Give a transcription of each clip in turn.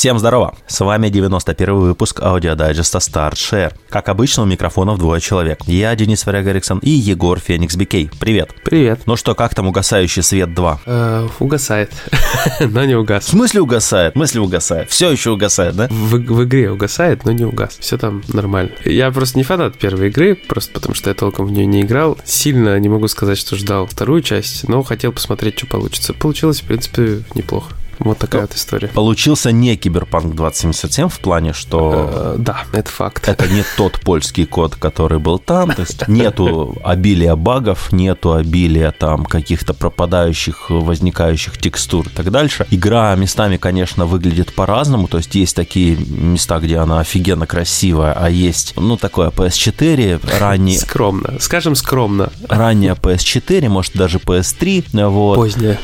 Всем здорово! С вами 91 выпуск аудиодайджеста Start Share. Как обычно, у микрофонов двое человек. Я, Денис Варяг Эриксон и Егор Феникс Бикей. Привет! Привет. Ну что, как там угасающий свет 2? Э, угасает, но не В угас. смысле угасает? В смысле угасает? Все еще угасает, да? В, в игре угасает, но не угас. Все там нормально. Я просто не фанат первой игры, просто потому что я толком в нее не играл. Сильно не могу сказать, что ждал вторую часть, но хотел посмотреть, что получится. Получилось, в принципе, неплохо. Вот такая вот история. Получился не Киберпанк 2077 в плане, что Э, да, это факт. это не тот польский код, который был там. То есть нету обилия багов, нету обилия там каких-то пропадающих, возникающих текстур и так дальше. Игра местами, конечно, выглядит по-разному. То есть есть такие места, где она офигенно красивая, а есть, ну, такое PS4, ранний, Скромно. Скажем скромно. ранняя PS4, может, даже PS3. Вот. Позднее.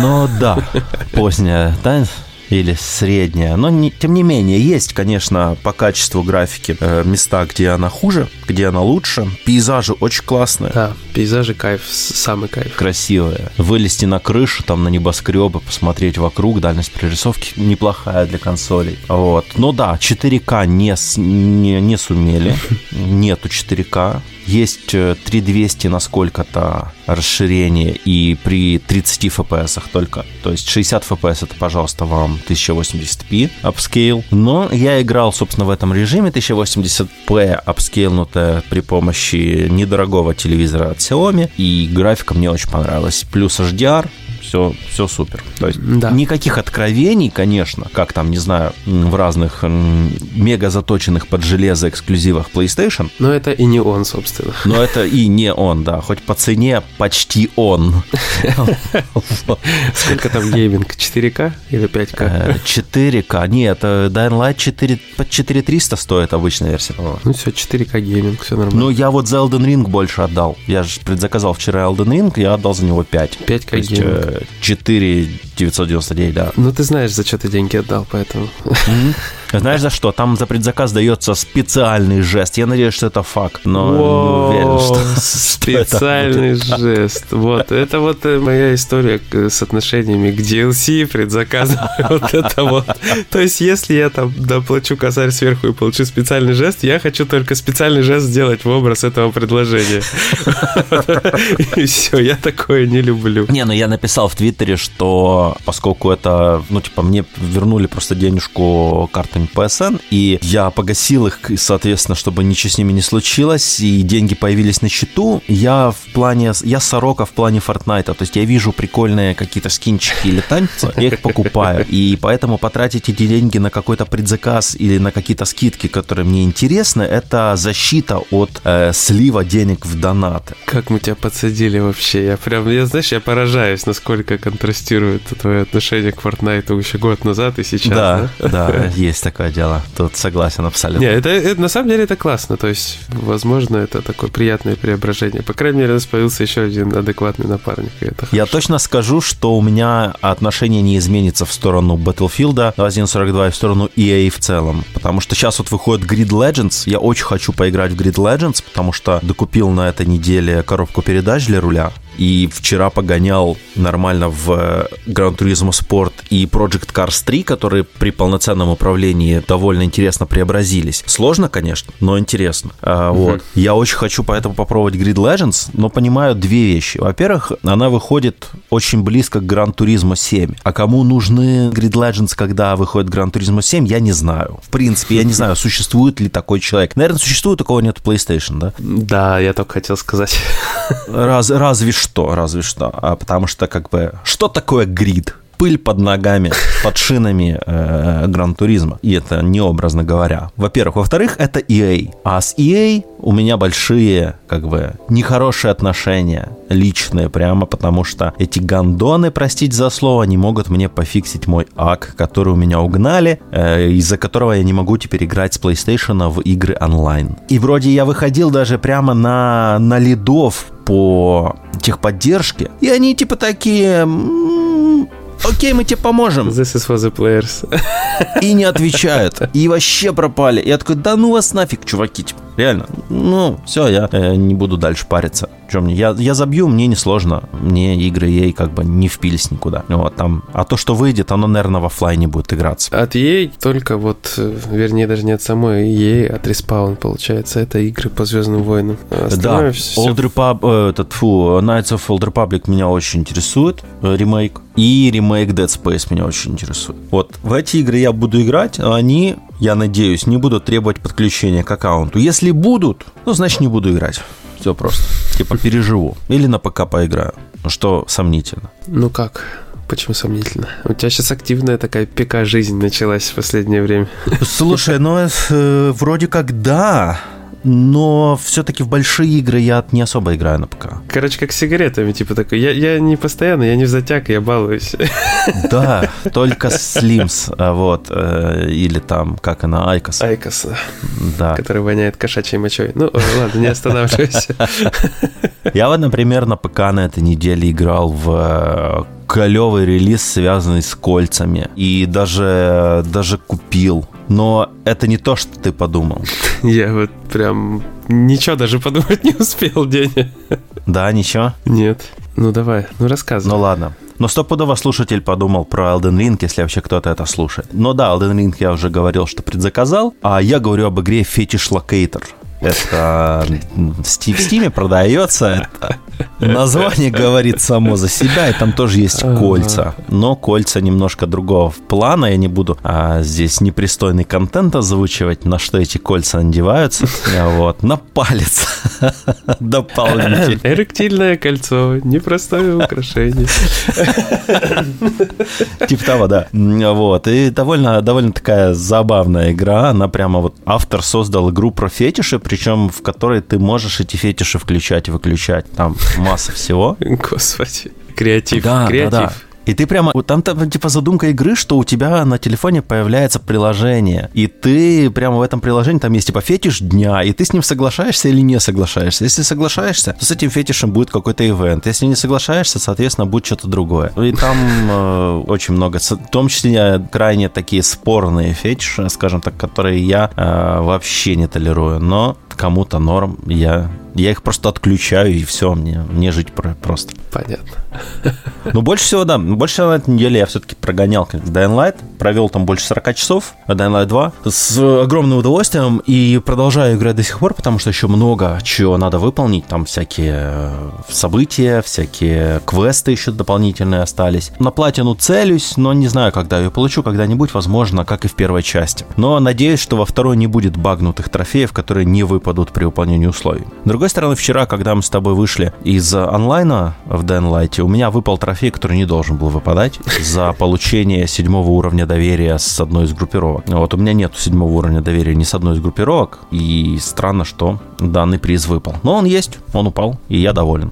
Но да, поздняя, да, или средняя. Но не- тем не менее, есть, конечно, по качеству графики э, места, где она хуже, где она лучше. Пейзажи очень классные. Да, пейзажи кайф, самый кайф. Красивые. Вылезти на крышу, там, на небоскребы, посмотреть вокруг, дальность прорисовки неплохая для консолей. Вот. Но да, 4К не, не, не сумели. Нету 4К. Есть э, 3200 на сколько-то расширение и при 30 FPS только. То есть 60 FPS это, пожалуйста, вам 1080p upscale. Но я играл, собственно, в этом режиме 1080p апскейлнутая при помощи недорогого телевизора от Xiaomi. И графика мне очень понравилась. Плюс HDR, все, все супер. То есть Да. никаких откровений, конечно, как там, не знаю, в разных мега заточенных под железо эксклюзивах PlayStation, Но это и не он, собственно. но это и не он, да, хоть по цене почти он. Сколько там гейминг? 4К или 5К? Э, 4К, нет, э, Dying Light 4, под 4300 стоит обычная версия. Ну все, 4К гейминг, все нормально. Ну, я вот за Elden Ring больше отдал. Я же предзаказал вчера Elden Ring, я отдал за него 5. 5К То есть гейминг. Э, 4 999, да. Ну, ты знаешь, за что ты деньги отдал, поэтому... Мгм. Знаешь за что? Там за предзаказ дается специальный жест. Я надеюсь, что это факт, но не уверен, что... Специальный жест. Вот, это вот э, моя история с отношениями к DLC, предзаказам. Вот это вот. То есть, если я там доплачу косарь сверху и получу специальный жест, я хочу только специальный жест сделать в образ этого предложения. И все, я такое не люблю. Не, ну я написал в Твиттере, что поскольку это, ну, типа, мне вернули просто денежку картами PSN, и я погасил их, соответственно, чтобы ничего с ними не случилось, и деньги появились на счету, я в плане, я сорока в плане Fortnite, то есть я вижу прикольные какие-то скинчики или танцы, я их покупаю, и поэтому потратить эти деньги на какой-то предзаказ или на какие-то скидки, которые мне интересны, это защита от э, слива денег в донаты. Как мы тебя подсадили вообще? Я прям, я, знаешь, я поражаюсь, насколько контрастирует твое отношение к Fortnite еще год назад и сейчас. Да, да, есть такое дело. Тут согласен абсолютно. Не, это, это- на самом деле это классно. То есть, возможно, это такое приятное преображение. По крайней мере, у нас появился еще один адекватный напарник. и это Я хорошо. точно скажу, что у меня отношение не изменится в сторону Battlefield 1.42 и в сторону EA в целом. Потому что сейчас вот выходит Grid Legends. Я очень хочу поиграть в Grid Legends, потому что докупил на этой неделе коробку передач для руля. И вчера погонял нормально в э, Gran Turismo Sport и Project Cars 3, которые при полноценном управлении довольно интересно преобразились. Сложно, конечно, но интересно. А, Вот. Я очень хочу поэтому попробовать Grid Legends, но понимаю две вещи. Во-первых, она выходит очень близко к Gran Turismo 7. А кому нужны Grid Legends, когда выходит Gran Turismo 7, я не знаю. В принципе, я не знаю, существует ли такой человек. Наверное, существует, у кого нет PlayStation, да? Да, я только хотел сказать. Раз, разве что, разве что. А потому что, как бы, что такое грид? Пыль под ногами, под шинами э, Гран-туризма. И это необразно говоря. Во-первых. Во-вторых, это EA. А с EA у меня большие, как бы, нехорошие отношения. Личные прямо, потому что эти гандоны, простите за слово, не могут мне пофиксить мой ак, который у меня угнали, э, из-за которого я не могу теперь играть с PlayStation в игры онлайн. И вроде я выходил даже прямо на, на лидов по техподдержке, и они типа такие... «М, Окей, мы тебе поможем. This is for the players. И не отвечают. И вообще пропали. Я такой, да ну вас нафиг, чуваки. Типа, реально. Ну, все, я э, не буду дальше париться. Чем мне? Я, я забью, мне не сложно. Мне игры ей как бы не впились никуда. Вот там. А то, что выйдет, оно, наверное, в офлайне будет играться. От EA только вот, э, вернее, даже не от самой EA, от Respawn, получается. Это игры по Звездным войнам. Остальное да, все... Old Republic, э, этот, фу, Knights of Old Republic меня очень интересует, э, ремейк. И ремейк Dead Space меня очень интересует. Вот в эти игры я буду играть, а они, я надеюсь, не будут требовать подключения к аккаунту. Если будут, ну, значит, не буду играть. Все просто. Типа переживу. Или на ПК поиграю. Ну, что сомнительно. Ну как? Почему сомнительно? У тебя сейчас активная такая ПК-жизнь началась в последнее время. Слушай, ну э, вроде как да но все-таки в большие игры я не особо играю на ПК. Короче, как с сигаретами, типа такой. Я, я не постоянно, я не в затяг, я балуюсь. Да, только Slims, а вот, э, или там, как она, IQOS. IQOS, да. Который воняет кошачьей мочой. Ну, ладно, не останавливайся. Я вот, например, на ПК на этой неделе играл в э, клевый релиз, связанный с кольцами. И даже, даже купил. Но это не то, что ты подумал. Я вот прям ничего даже подумать не успел, Деня. Да, ничего? Нет. Ну давай, ну рассказывай. Ну ладно. Но стопудово слушатель подумал про Elden Ring, если вообще кто-то это слушает. Но да, Elden Ring я уже говорил, что предзаказал, а я говорю об игре Fetish Locator. Это в Стиме продается. Название говорит само за себя, и там тоже есть кольца. Но кольца немножко другого плана. Я не буду а, здесь непристойный контент озвучивать, на что эти кольца надеваются. Вот, на палец. Дополнительно. Эректильное кольцо, непростое украшение. Типа того, да. Вот. И довольно, довольно такая забавная игра. Она прямо вот... Автор создал игру про фетиши, причем в которой ты можешь эти фетиши включать и выключать. Там масса всего. Господи. Креатив. Да, Креатив. Да, да. И ты прямо... Там, там типа задумка игры, что у тебя на телефоне появляется приложение. И ты прямо в этом приложении, там есть типа фетиш дня, и ты с ним соглашаешься или не соглашаешься. Если соглашаешься, то с этим фетишем будет какой-то ивент. Если не соглашаешься, соответственно, будет что-то другое. И там э, очень много, в том числе крайне такие спорные фетиши, скажем так, которые я э, вообще не толерую. Но кому-то норм, я, я их просто отключаю, и все, мне, мне жить просто. Понятно. Ну, больше всего, да, больше всего на этой неделе я все-таки прогонял как Dying Light, провел там больше 40 часов, Dying Light 2, с огромным удовольствием, и продолжаю играть до сих пор, потому что еще много чего надо выполнить, там всякие э, события, всякие квесты еще дополнительные остались. На платину целюсь, но не знаю, когда ее получу, когда-нибудь, возможно, как и в первой части. Но надеюсь, что во второй не будет багнутых трофеев, которые не выпадут при выполнении условий. С другой стороны, вчера, когда мы с тобой вышли из онлайна в Light, у меня выпал трофей, который не должен был выпадать за получение седьмого уровня доверия с одной из группировок. Вот у меня нет седьмого уровня доверия ни с одной из группировок, и странно, что данный приз выпал. Но он есть, он упал, и я доволен.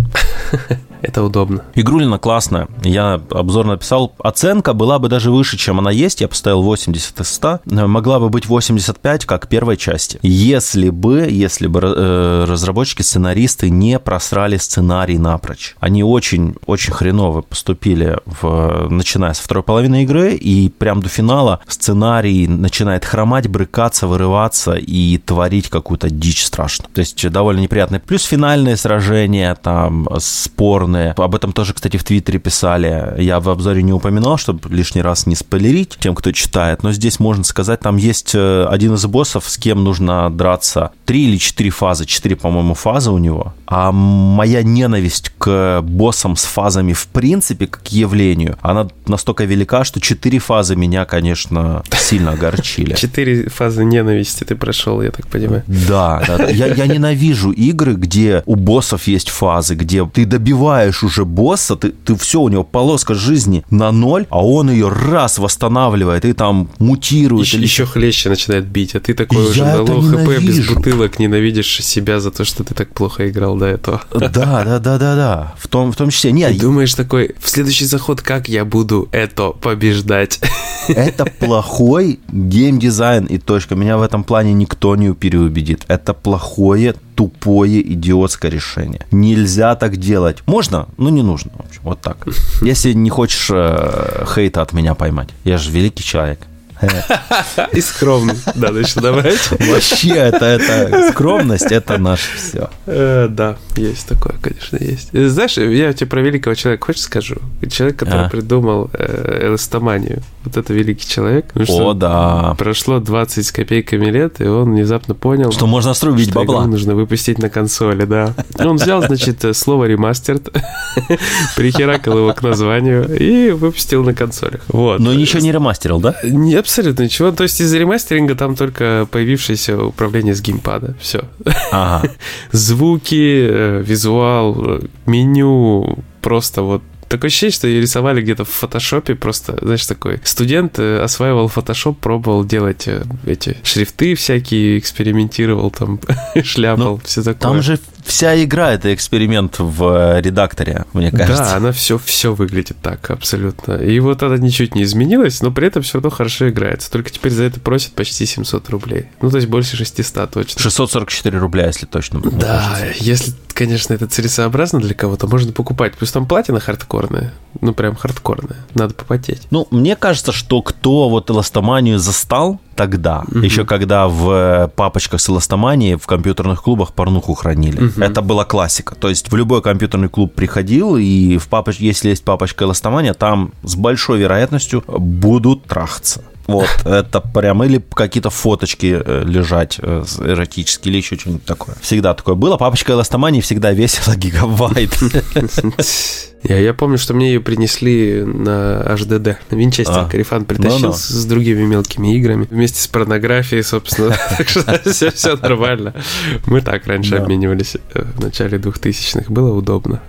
Это удобно. Игрулина классная. Я обзор написал. Оценка была бы даже выше, чем она есть. Я поставил 80 из 100. Могла бы быть 85, как первой части. Если бы, если бы э, разработчики, сценаристы не просрали сценарий напрочь. Они очень, очень хреново поступили, в, начиная с второй половины игры, и прям до финала сценарий начинает хромать, брыкаться, вырываться и творить какую-то дичь страшную. То есть довольно неприятно. Плюс финальные сражения, там, спор спорные. Об этом тоже, кстати, в Твиттере писали. Я в обзоре не упоминал, чтобы лишний раз не спойлерить тем, кто читает. Но здесь можно сказать, там есть э, один из боссов, с кем нужно драться. Три или четыре фазы. Четыре, по-моему, фазы у него. А моя ненависть к боссам с фазами в принципе, как явлению, она настолько велика, что четыре фазы меня, конечно, сильно огорчили. Четыре фазы ненависти ты прошел, я так понимаю. Да, да, да. Я, я ненавижу игры, где у боссов есть фазы, где ты добиваешь убиваешь уже босса, ты, ты все, у него полоска жизни на ноль, а он ее раз восстанавливает и там мутирует. Еще, или... еще хлеще начинает бить, а ты такой уже на low HP без бутылок ненавидишь себя за то, что ты так плохо играл до этого. Да, да, да, да, да. В том, в том числе. Нет, ты думаешь такой, в следующий заход как я буду это побеждать? Это плохой геймдизайн и точка. Меня в этом плане никто не переубедит. Это плохое тупое идиотское решение. Нельзя так делать. Можно, но не нужно. В общем, вот так. Если не хочешь э, хейта от меня поймать. Я же великий человек. И скромный, да, еще добавить. Вообще, это, это скромность, это наше все. Э, да, есть такое, конечно, есть. Знаешь, я тебе про великого человека хочешь скажу? Человек, который а? придумал э, эластоманию. Вот это великий человек. О, да. Прошло 20 с копейками лет, и он внезапно понял... Что можно срубить бабла. нужно выпустить на консоли, да. Он взял, значит, слово ремастерд, прихеракал его к названию и выпустил на консолях. Вот. Но ничего не ремастерил, да? Не, абсолютно ничего. То есть из ремастеринга там только появившееся управление с геймпада. Все. Ага. Звуки, э, визуал, э, меню, просто вот Такое ощущение, что ее рисовали где-то в фотошопе, просто, знаешь, такой студент э, осваивал фотошоп, пробовал делать э, эти шрифты всякие, экспериментировал там, шляпал, ну, все такое. Там же вся игра это эксперимент в э, редакторе, мне кажется. Да, она все, все выглядит так, абсолютно. И вот она ничуть не изменилась, но при этом все равно хорошо играется. Только теперь за это просят почти 700 рублей. Ну, то есть больше 600 точно. 644 рубля, если точно. Да, если, конечно, это целесообразно для кого-то, можно покупать. Плюс там платина хардкорная. Ну, прям хардкорная. Надо попотеть. Ну, мне кажется, что кто вот эластоманию застал, тогда, угу. еще когда в э, папочках с эластоманией в компьютерных клубах порнуху хранили. Угу. Это была классика. То есть в любой компьютерный клуб приходил, и в папоч... если есть папочка эластомания, там с большой вероятностью будут трахаться. Вот, это прям, или какие-то фоточки э, лежать э, эротические, или еще что-нибудь такое. Всегда такое было. Папочка эластомании всегда весила гигабайт. Я, я помню, что мне ее принесли на HDD. На Винчестер а, Карифан притащил ну, ну. с другими мелкими играми. Вместе с порнографией, собственно. Так что все, нормально. Мы так раньше обменивались э, в начале 2000-х. Было удобно.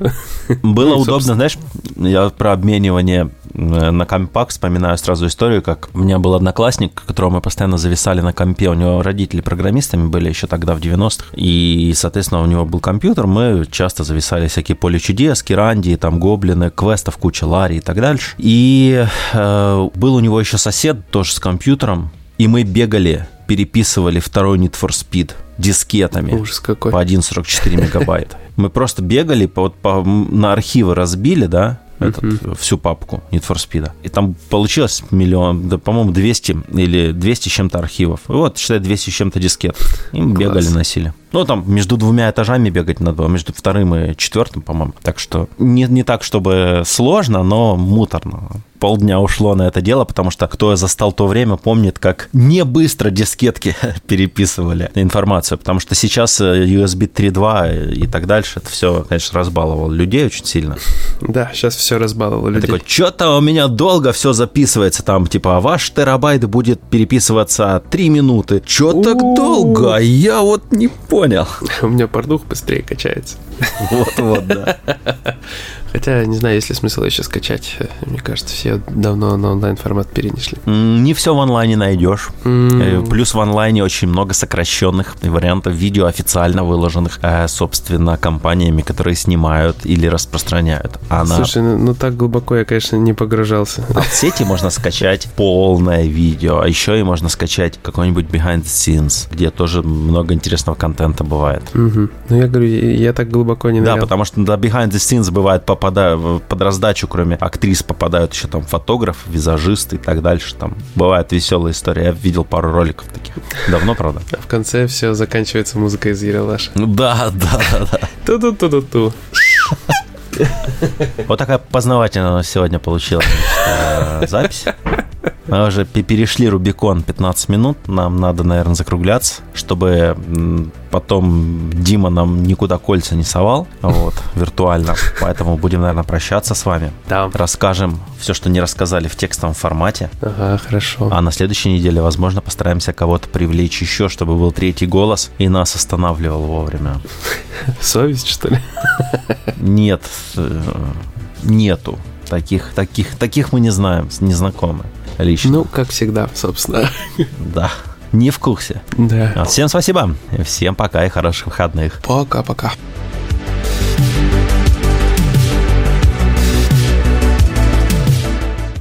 Было удобно, знаешь, я про обменивание на компак вспоминаю сразу историю, как у меня был одноклассник, которого мы постоянно зависали на компе, у него родители программистами были еще тогда в 90-х, и, соответственно, у него был компьютер, мы часто зависали всякие поле чудес, Кирандии, там гоблины, квестов куча, Ларри и так дальше. И э, был у него еще сосед тоже с компьютером, и мы бегали, переписывали второй Need for Speed дискетами Ужас какой. по 1,44 мегабайта. Мы просто бегали, по, по, на архивы разбили, да, этот, uh-huh. всю папку Need for Speed. И там получилось миллион, да, по-моему, 200 или 200 с чем-то архивов. И вот, считай, 200 с чем-то дискет. Им Класс. бегали, носили. Ну, там между двумя этажами бегать надо, между вторым и четвертым, по-моему. Так что не, не так, чтобы сложно, но муторно полдня ушло на это дело, потому что кто застал то время, помнит, как не быстро дискетки переписывали информацию, потому что сейчас э, USB 3.2 и так дальше, это все, конечно, разбаловало людей очень сильно. Да, сейчас все разбаловало людей. Такой, что-то у меня долго все записывается, там, типа, а ваш терабайт будет переписываться 3 минуты. Что так долго? Я вот не понял. У меня порнух быстрее качается. Вот-вот, да. Хотя, не знаю, есть ли смысл еще скачать. Мне кажется, все давно на онлайн-формат перенесли. Не все в онлайне найдешь. Mm. Плюс в онлайне очень много сокращенных вариантов видео, официально выложенных, э, собственно, компаниями, которые снимают или распространяют. А Слушай, ну, ну так глубоко я, конечно, не погружался. От сети можно скачать полное видео, а еще и можно скачать какой-нибудь behind the scenes, где тоже много интересного контента бывает. Угу. Ну, я говорю, я так глубоко не нырял. Да, потому что на behind the scenes бывает по попадают, под раздачу, кроме актрис, попадают еще там фотограф, визажист и так дальше. Там бывает веселая история. Я видел пару роликов таких. Давно, правда? А в конце все заканчивается музыкой из Ералаша. Ну да, да, да, да. Ту-ту-ту-ту-ту. Вот такая познавательная у нас сегодня получилась э, запись. Мы уже перешли Рубикон 15 минут. Нам надо, наверное, закругляться, чтобы потом Дима нам никуда кольца не совал, вот, виртуально. Поэтому будем, наверное, прощаться с вами. Да. Расскажем все, что не рассказали в текстовом формате. Ага, хорошо. А на следующей неделе, возможно, постараемся кого-то привлечь еще, чтобы был третий голос и нас останавливал вовремя. Совесть, что ли? Нет, э, нету. Таких, таких, таких мы не знаем, не знакомы лично. Ну, как всегда, собственно. Да, не в курсе. Да. Всем спасибо. Всем пока и хороших выходных. Пока-пока.